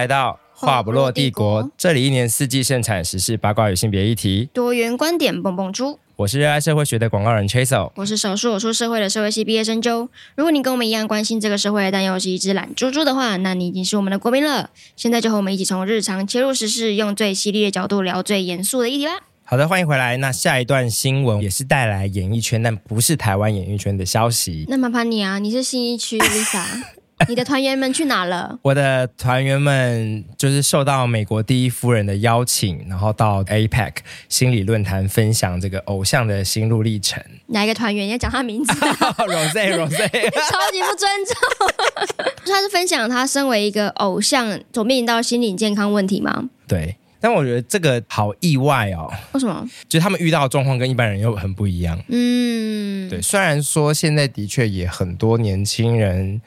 来到话不落帝国，这里一年四季盛产时事八卦与性别议题，多元观点蹦蹦猪。我是热爱社会学的广告人 Chasel，我是少数我出社会的社会系毕业生 Joe。如果你跟我们一样关心这个社会，但又是一只懒猪猪的话，那你已经是我们的国民了。现在就和我们一起从日常切入时事，用最犀利的角度聊最严肃的议题吧。好的，欢迎回来。那下一段新闻也是带来演艺圈，但不是台湾演艺圈的消息。那麻烦你啊，你是新一区 Lisa。你的团员们去哪了？我的团员们就是受到美国第一夫人的邀请，然后到 APEC 心理论坛分享这个偶像的心路历程。哪一个团员？要讲他名字？Rose，Rose，超级不尊重。他是分享他身为一个偶像所面临到心理健康问题吗？对，但我觉得这个好意外哦。为什么？就是他们遇到的状况跟一般人又很不一样。嗯，对。虽然说现在的确也很多年轻人。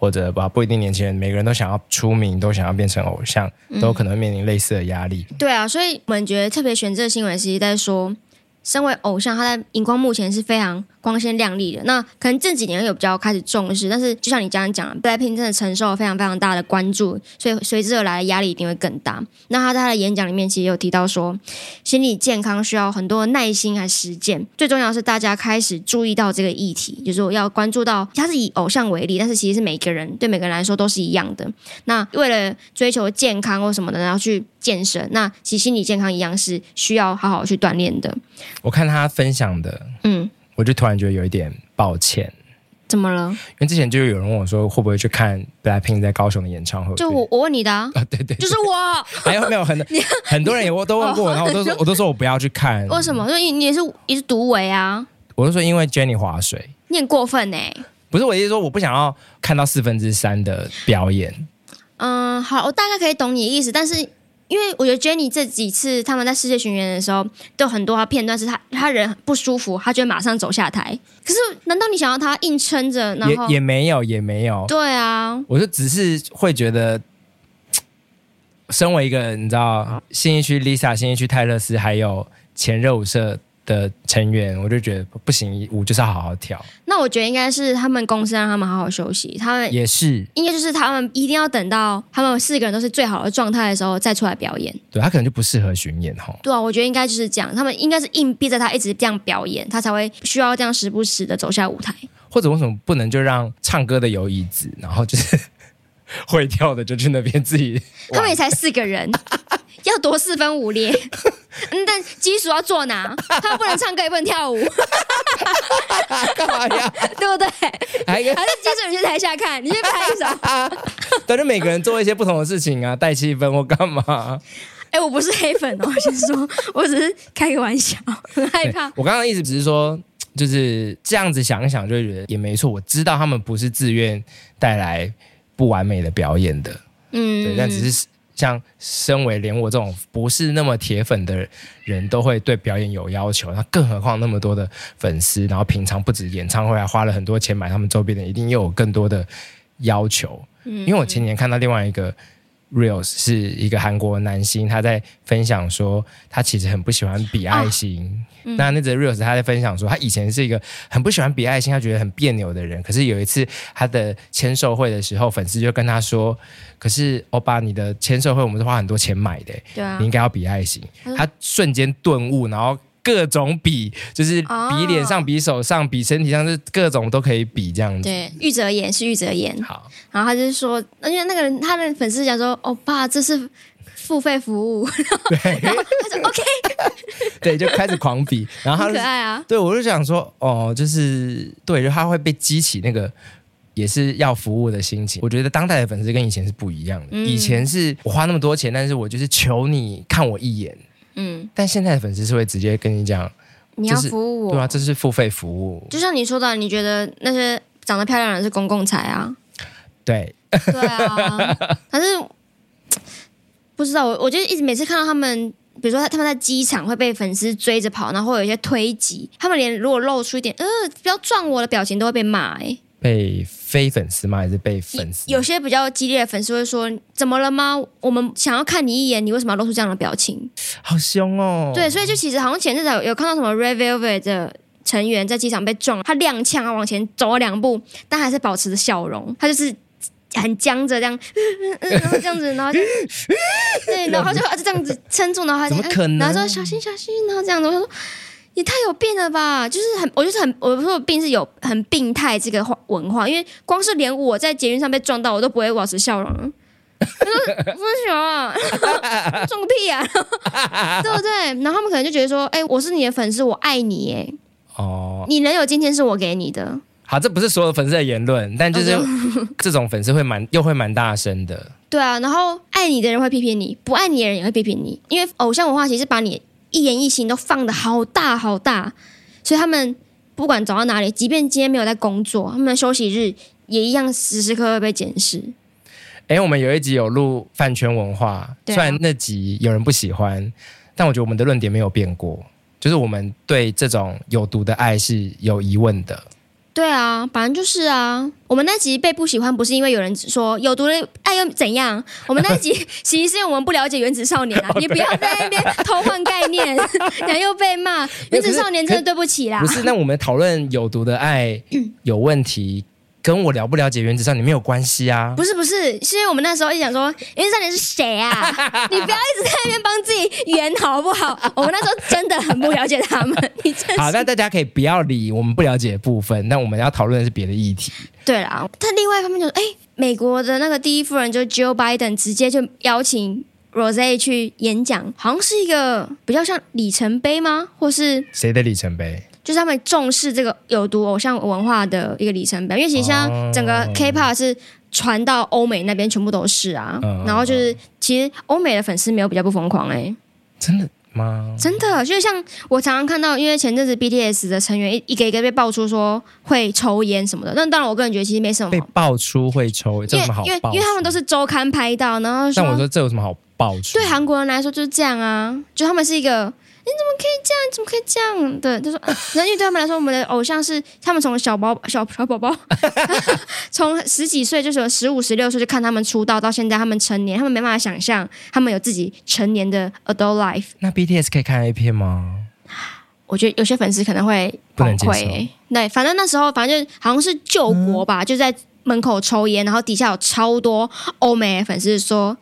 或者吧，不一定年轻人，每个人都想要出名，都想要变成偶像，都可能面临类似的压力。对啊，所以我们觉得特别选这个新闻，其实在说，身为偶像，他在荧光幕前是非常光鲜亮丽的，那可能这几年有比较开始重视，但是就像你刚刚讲，BLACKPINK 真的承受了非常非常大的关注，所以随之而来的压力一定会更大。那他在他的演讲里面其实有提到说，心理健康需要很多耐心和实践，最重要是大家开始注意到这个议题，就是我要关注到，他是以偶像为例，但是其实是每个人对每个人来说都是一样的。那为了追求健康或什么的，然后去健身，那其实心理健康一样是需要好好去锻炼的。我看他分享的，嗯。我就突然觉得有一点抱歉，怎么了？因为之前就有人问我说，会不会去看 BLACKPINK 在高雄的演唱会？就我我问你的啊，啊对，对对，就是我。还 有没有很很多人也都问过我，然后我都说我都说我不要去看。为什么？因为你也是也是独为啊。我就说因为 Jenny 划水，你很过分呢、欸。不是我意思说我不想要看到四分之三的表演。嗯，好，我大概可以懂你的意思，但是。因为我觉得 Jennie 这几次他们在世界巡演的时候，都有很多片段是他他人不舒服，他就会马上走下台。可是，难道你想要他硬撑着？然后也也没有，也没有。对啊，我就只是会觉得，身为一个你知道，新一区 Lisa、新一区泰勒斯，还有前热舞社。的成员，我就觉得不行，舞就是要好好跳。那我觉得应该是他们公司让他们好好休息，他们也是，应该就是他们一定要等到他们四个人都是最好的状态的时候再出来表演。对，他可能就不适合巡演哈。对啊，我觉得应该就是这样，他们应该是硬逼着他一直这样表演，他才会需要这样时不时的走下舞台。或者为什么不能就让唱歌的有椅子，然后就是 会跳的就去那边自己？他们也才四个人。要多四分五裂，嗯，但基础要做哪？他不能唱歌，也不能跳舞 干嘛呀？对不对？还是基础你去台下看，你去拍一首。对，就每个人做一些不同的事情啊，带气氛或干嘛？哎、欸，我不是黑粉哦，先说，我只是开个玩笑，很害怕。我刚刚的意思只是说，就是这样子想一想，就会觉得也没错。我知道他们不是自愿带来不完美的表演的，嗯，对，但只是。像身为连我这种不是那么铁粉的人都会对表演有要求，那更何况那么多的粉丝，然后平常不止演唱会，还花了很多钱买他们周边的，一定又有更多的要求。嗯因为我前年看到另外一个。Reels 是一个韩国男星，他在分享说，他其实很不喜欢比爱心。啊嗯、那那则 Reels 他在分享说，他以前是一个很不喜欢比爱心，他觉得很别扭的人。可是有一次他的签售会的时候，粉丝就跟他说：“可是欧巴，你的签售会我们是花很多钱买的，对啊，你应该要比爱心。他”他瞬间顿悟，然后。各种比，就是比脸上、比手上、比身体上，是各种都可以比这样子。对，玉泽演是玉泽演。好，然后他就是说，因为那个人他的粉丝讲说，欧巴，这是付费服务。对，然后他说 OK。对，就开始狂比，然后他可爱啊。对，我就想说，哦，就是对，就他会被激起那个也是要服务的心情。我觉得当代的粉丝跟以前是不一样的，嗯、以前是我花那么多钱，但是我就是求你看我一眼。嗯，但现在的粉丝是会直接跟你讲，你要服务我，对啊，这是付费服务。就像你说的，你觉得那些长得漂亮的人是公共财啊？对，对啊。但是不知道，我我就一直每次看到他们，比如说他们在机场会被粉丝追着跑，然后会有一些推挤，他们连如果露出一点呃不要撞我的表情，都会被骂哎、欸。被非粉丝吗？还是被粉丝？有些比较激烈的粉丝会说：“怎么了吗？我们想要看你一眼，你为什么要露出这样的表情？”好凶哦！对，所以就其实好像前阵子有有看到什么 Red Velvet 的成员在机场被撞，他踉跄啊往前走了两步，但还是保持着笑容，他就是很僵着这样，然后这样子，然后就 对，然后就啊就这样子撑住，然后他怎么可能？然后说小心小心，然后这样子，我说也太有病了吧，就是很，我就是很，我说病是有很病态这个文化，因为光是连我在捷运上被撞到，我都不会保持笑容。他说：“分手啊，撞个屁，啊，对不对？然后他们可能就觉得说，哎，我是你的粉丝，我爱你，哎，哦，你能有今天是我给你的。好，这不是所有粉丝的言论，但就是 这种粉丝会蛮又会蛮大声的。对啊，然后爱你的人会批评你，不爱你的人也会批评你，因为偶像文化其实把你一言一行都放的好大好大，所以他们不管走到哪里，即便今天没有在工作，他们的休息日也一样时时刻刻被检视。”哎，我们有一集有录饭圈文化，啊、虽然那集有人不喜欢，但我觉得我们的论点没有变过，就是我们对这种有毒的爱是有疑问的。对啊，反正就是啊，我们那集被不喜欢，不是因为有人说有毒的爱又怎样？我们那集其实是因为我们不了解原子少年啊，你不要在那边偷换概念，然后又被骂。原子少年真的对不起啦。不是，那我们讨论有毒的爱 有问题。跟我了不了解原子少年没有关系啊！不是不是，是因为我们那时候一直想说原子少年是谁啊？你不要一直在那边帮自己圆好不好？我们那时候真的很不了解他们。你真好，那大家可以不要理我们不了解的部分，那我们要讨论的是别的议题。对啦，但另外一方面就是，哎，美国的那个第一夫人就 Jill Biden 直接就邀请 Rose 去演讲，好像是一个比较像里程碑吗？或是谁的里程碑？就是他们重视这个有毒偶像文化的一个里程碑，因为其实像整个 K-pop 是传到欧美那边全部都是啊，嗯、然后就是其实欧美的粉丝没有比较不疯狂哎、欸，真的吗？真的，就是像我常常看到，因为前阵子 BTS 的成员一一个一个被爆出说会抽烟什么的，那当然我个人觉得其实没什么。被爆出会抽，这有什么好？因为因为他们都是周刊拍到，然后但我说这有什么好爆出？对韩国人来说就是这样啊，就他们是一个。你怎么可以这样？怎么可以这样？对，就说，人家对他们来说，我们的偶像是他们从小宝小小宝宝，从十几岁就是十五、十六岁就看他们出道到现在，他们成年，他们没办法想象他们有自己成年的 adult life。那 BTS 可以看 A 片吗？我觉得有些粉丝可能会崩溃。对，反正那时候反正就好像是救国吧，嗯、就在门口抽烟，然后底下有超多欧美的粉丝说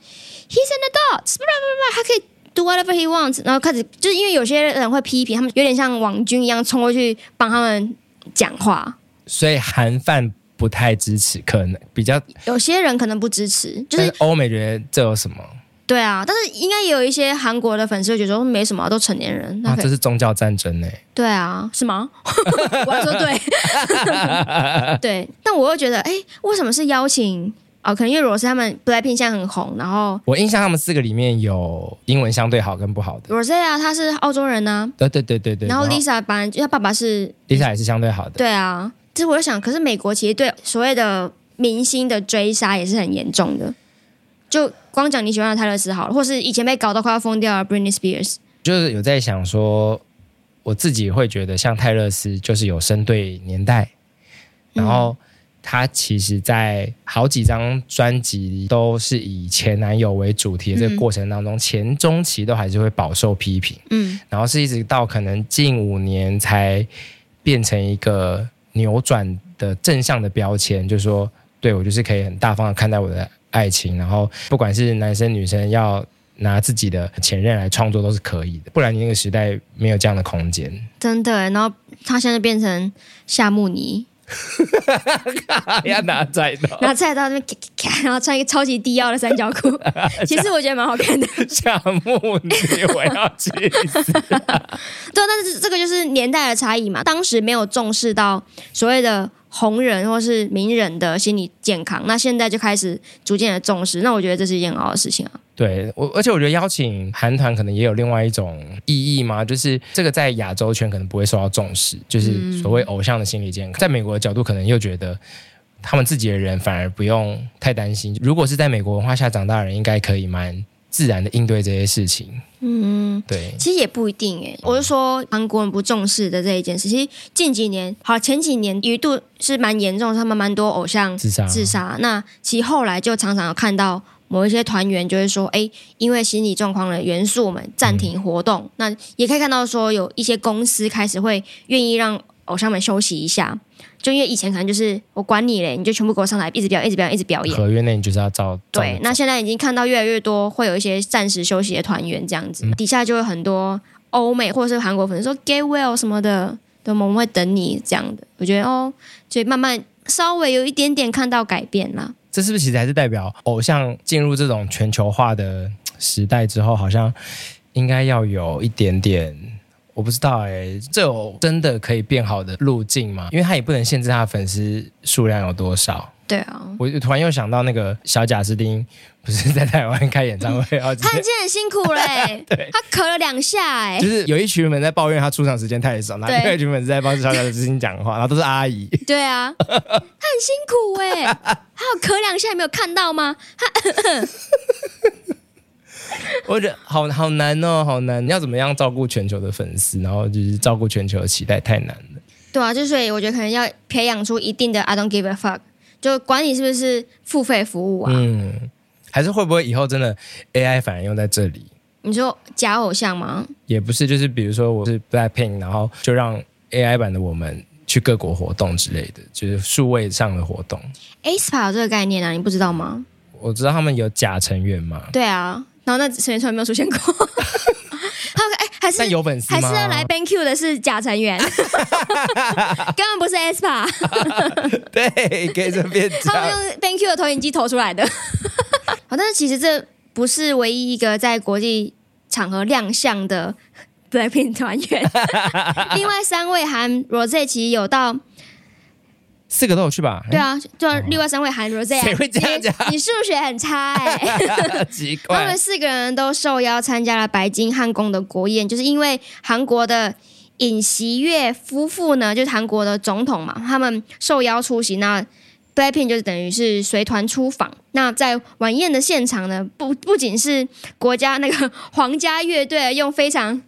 He's an adult，不不不，他可以。Do whatever he wants，然后开始就是因为有些人会批评他们，有点像网军一样冲过去帮他们讲话。所以韩范不太支持，可能比较有些人可能不支持，就是欧美觉得这有什么？对啊，但是应该也有一些韩国的粉丝会觉得说没什么，都成年人。啊，这是宗教战争呢？对啊，是吗？我要说对，对，但我又觉得，哎，为什么是邀请？哦，可能因为罗斯他们 BLACKPINK 现在很红，然后我印象他们四个里面有英文相对好跟不好的。罗斯啊，他是澳洲人呢、啊。对对对对对。然后 Lisa 本来他爸爸是 Lisa 也是相对好的。对啊，其实我就想，可是美国其实对所谓的明星的追杀也是很严重的。就光讲你喜欢的泰勒斯好了，或是以前被搞到快要疯掉了 Britney Spears，就是有在想说，我自己会觉得像泰勒斯就是有生对年代，然后。嗯他其实，在好几张专辑都是以前男友为主题的这个过程当中，嗯、前中期都还是会饱受批评，嗯，然后是一直到可能近五年才变成一个扭转的正向的标签，就是说，对我就是可以很大方的看待我的爱情，然后不管是男生女生要拿自己的前任来创作都是可以的，不然你那个时代没有这样的空间，真的。然后他现在变成夏慕尼。要拿菜刀，拿菜刀那边咔咔，然后穿一个超级低腰的三角裤，其实我觉得蛮好看的。夏目女，我要气死！对，但是这个就是年代的差异嘛，当时没有重视到所谓的。红人或是名人的心理健康，那现在就开始逐渐的重视，那我觉得这是一件很好的事情啊。对，我而且我觉得邀请韩团可能也有另外一种意义嘛，就是这个在亚洲圈可能不会受到重视，就是所谓偶像的心理健康，在美国的角度可能又觉得他们自己的人反而不用太担心。如果是在美国文化下长大的人，应该可以蛮自然的应对这些事情，嗯，对，其实也不一定诶。我是说韩国人不重视的这一件事，其实近几年，好前几年一度是蛮严重，他们蛮多偶像自杀自杀。那其实后来就常常有看到某一些团员就会说，哎，因为心理状况的元素，我们暂停活动。嗯、那也可以看到说，有一些公司开始会愿意让偶像们休息一下。就因为以前可能就是我管你嘞，你就全部给我上台，一直表演，一直表演，一直表演。合约内你就是要照。对，那现在已经看到越来越多会有一些暂时休息的团员这样子，嗯、底下就会很多欧美或者是韩国粉丝说 “get well” 什么的，对，我们会等你这样的。我觉得哦，所以慢慢稍微有一点点看到改变啦。这是不是其实还是代表偶像进入这种全球化的时代之后，好像应该要有一点点。我不知道哎、欸，这有真的可以变好的路径吗？因为他也不能限制他的粉丝数量有多少。对啊，我突然又想到那个小贾斯汀，不是在台湾开演唱会，他已经很辛苦嘞、欸，对，他咳了两下哎、欸，就是有一群人在抱怨他出场时间太少，然后另外一群人在帮小贾斯汀讲话，然后都是阿姨。对啊，他很辛苦哎、欸，他有咳两下，你没有看到吗？他。我觉得好好难哦，好难！你要怎么样照顾全球的粉丝，然后就是照顾全球的期待，太难了。对啊，就所以我觉得可能要培养出一定的 I don't give a fuck，就管你是不是付费服务啊。嗯，还是会不会以后真的 AI 反而用在这里？你说假偶像吗？也不是，就是比如说我是 Blackpink，然后就让 AI 版的我们去各国活动之类的，就是数位上的活动。aespa 有这个概念啊，你不知道吗？我知道他们有假成员嘛。对啊。然后那成员从来没有出现过，他哎、欸，还是有粉丝？还是要来 banq 的是假成员，根本不是 aespa。对，可以这边他们用 banq 的投影机投出来的。好，但是其实这不是唯一一个在国际场合亮相的 Blackpink 团员，另外三位含 Rose 其实有到。四个都有去吧？对啊，就另外三位韩 Rosé，谁会这样讲？你数学很差哎、欸，奇怪。他们四个人都受邀参加了白金汉宫的国宴，就是因为韩国的尹锡悦夫妇呢，就是韩国的总统嘛，他们受邀出席那。Blackpink 就是等于是随团出访。那在晚宴的现场呢，不不仅是国家那个 皇家乐队用非常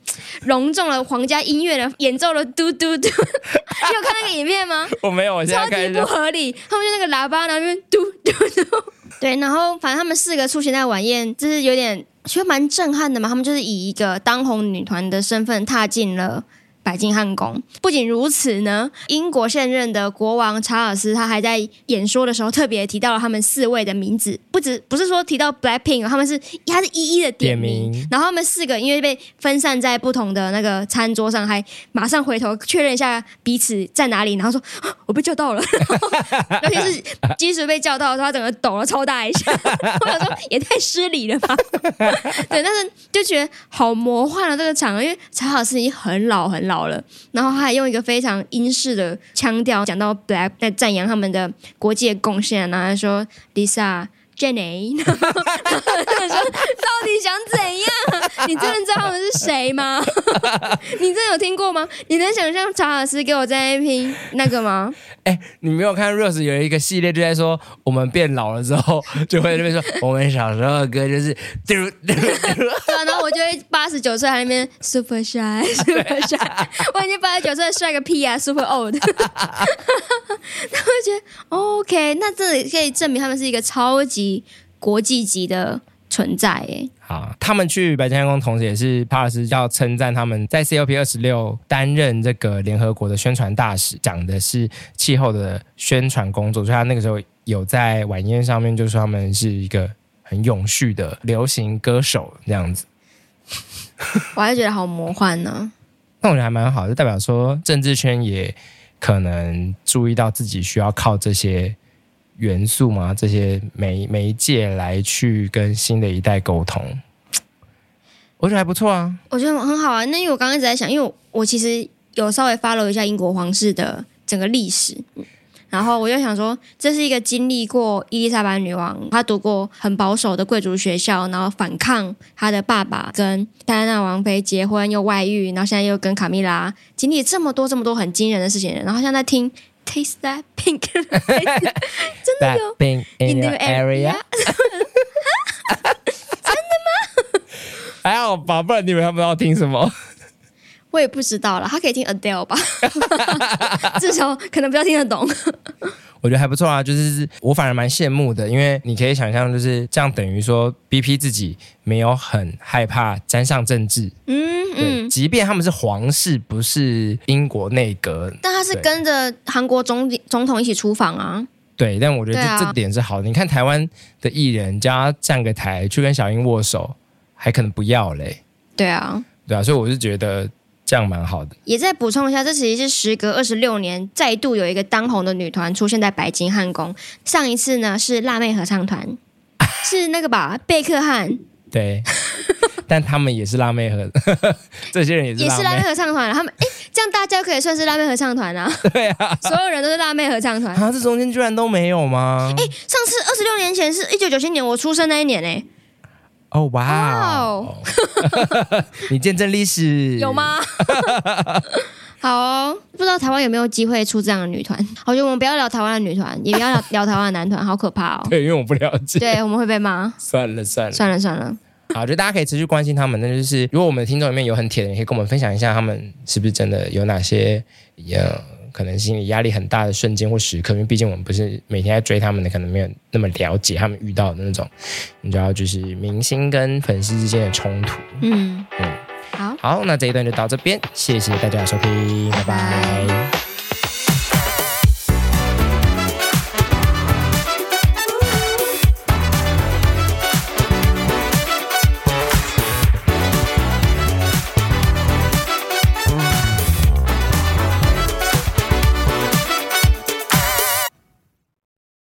隆重的皇家音乐的演奏了嘟嘟嘟，你有看那个影片吗？我没有，我现在看超级不合理。他们就那个喇叭那边嘟嘟嘟，对，然后反正他们四个出席在晚宴，就是有点其实蛮震撼的嘛。他们就是以一个当红女团的身份踏进了。白金汉宫。不仅如此呢，英国现任的国王查尔斯他还在演说的时候特别提到了他们四位的名字，不止不是说提到 Blackpink，他们是他是一一的点名，点名，然后他们四个因为被分散在不同的那个餐桌上，还马上回头确认一下彼此在哪里，然后说我被叫到了，尤其是基叔被叫到的时候，他整个抖了超大一下，我想说也太失礼了吧，对，但是就觉得好魔幻了这个场，因为查尔斯已经很老很老。老了，然后他还用一个非常英式的腔调讲到 Black 在赞扬他们的国际贡献，然后说 Lisa。Jenny，然后他说：“到底想怎样？你真的知道他们是谁吗？你真的有听过吗？你能想象查尔斯给我在那拼那个吗？哎、欸，你没有看 Rose 有一个系列，就在说我们变老了之后，就会那边说我们小时候的歌就是嘟嘟嘟。对啊，然后我就会八十九岁还那边 super shy，super shy，我已经八十九岁帅个屁啊，super old。他会觉得 OK，那这里可以证明他们是一个超级。”国际级的存在，哎，好，他们去白金汉宫，同时也是帕尔斯要称赞他们在 COP 二十六担任这个联合国的宣传大使，讲的是气候的宣传工作，所以他那个时候有在晚宴上面就说他们是一个很永续的流行歌手这样子。我还是觉得好魔幻呢、啊。那我觉得还蛮好，就代表说政治圈也可能注意到自己需要靠这些。元素嘛，这些媒媒介来去跟新的一代沟通，我觉得还不错啊。我觉得很好啊。那因为我刚刚一直在想，因为我，我其实有稍微 follow 一下英国皇室的整个历史，然后我就想说，这是一个经历过伊丽莎白女王，她读过很保守的贵族学校，然后反抗她的爸爸跟戴安娜王妃结婚又外遇，然后现在又跟卡米拉经历这么多这么多很惊人的事情，然后现在听。Taste that pink，真的有 pink in your area？真的吗？还好吧，不然你们还不知道听什么？我也不知道了，他可以听 Adele 吧？至少可能比较听得懂。我觉得还不错啊，就是我反而蛮羡慕的，因为你可以想象，就是这样等于说 BP 自己没有很害怕沾上政治，嗯嗯，即便他们是皇室，不是英国内阁，但他是跟着韩国总总统一起出访啊。对，但我觉得这、啊、这点是好的。你看台湾的艺人，叫他站个台去跟小英握手，还可能不要嘞。对啊，对啊，所以我是觉得这样蛮好的。也再补充一下，这其实是时隔二十六年，再度有一个当红的女团出现在白金汉宫。上一次呢是辣妹合唱团，是那个吧？贝克汉。对，但他们也是辣妹合，这些人也是也是辣妹合唱团。他们哎。这样大家可以算是辣妹合唱团啊！对啊，所有人都是辣妹合唱团啊！这中间居然都没有吗？哎，上次二十六年前是一九九七年我出生那一年哎！哦哇哦！你见证历史 有吗？好哦，不知道台湾有没有机会出这样的女团？我觉得我们不要聊台湾的女团，也不要聊聊台湾的男团，好可怕哦！对，因为我不了解，对，我们会被骂。算了算了算了算了。好，我觉得大家可以持续关心他们。那就是，如果我们的听众里面有很铁的人，可以跟我们分享一下，他们是不是真的有哪些，呃，可能心理压力很大的瞬间或时刻？因为毕竟我们不是每天在追他们的，可能没有那么了解他们遇到的那种，你知道，就是明星跟粉丝之间的冲突。嗯嗯，好，好，那这一段就到这边，谢谢大家的收听，拜拜。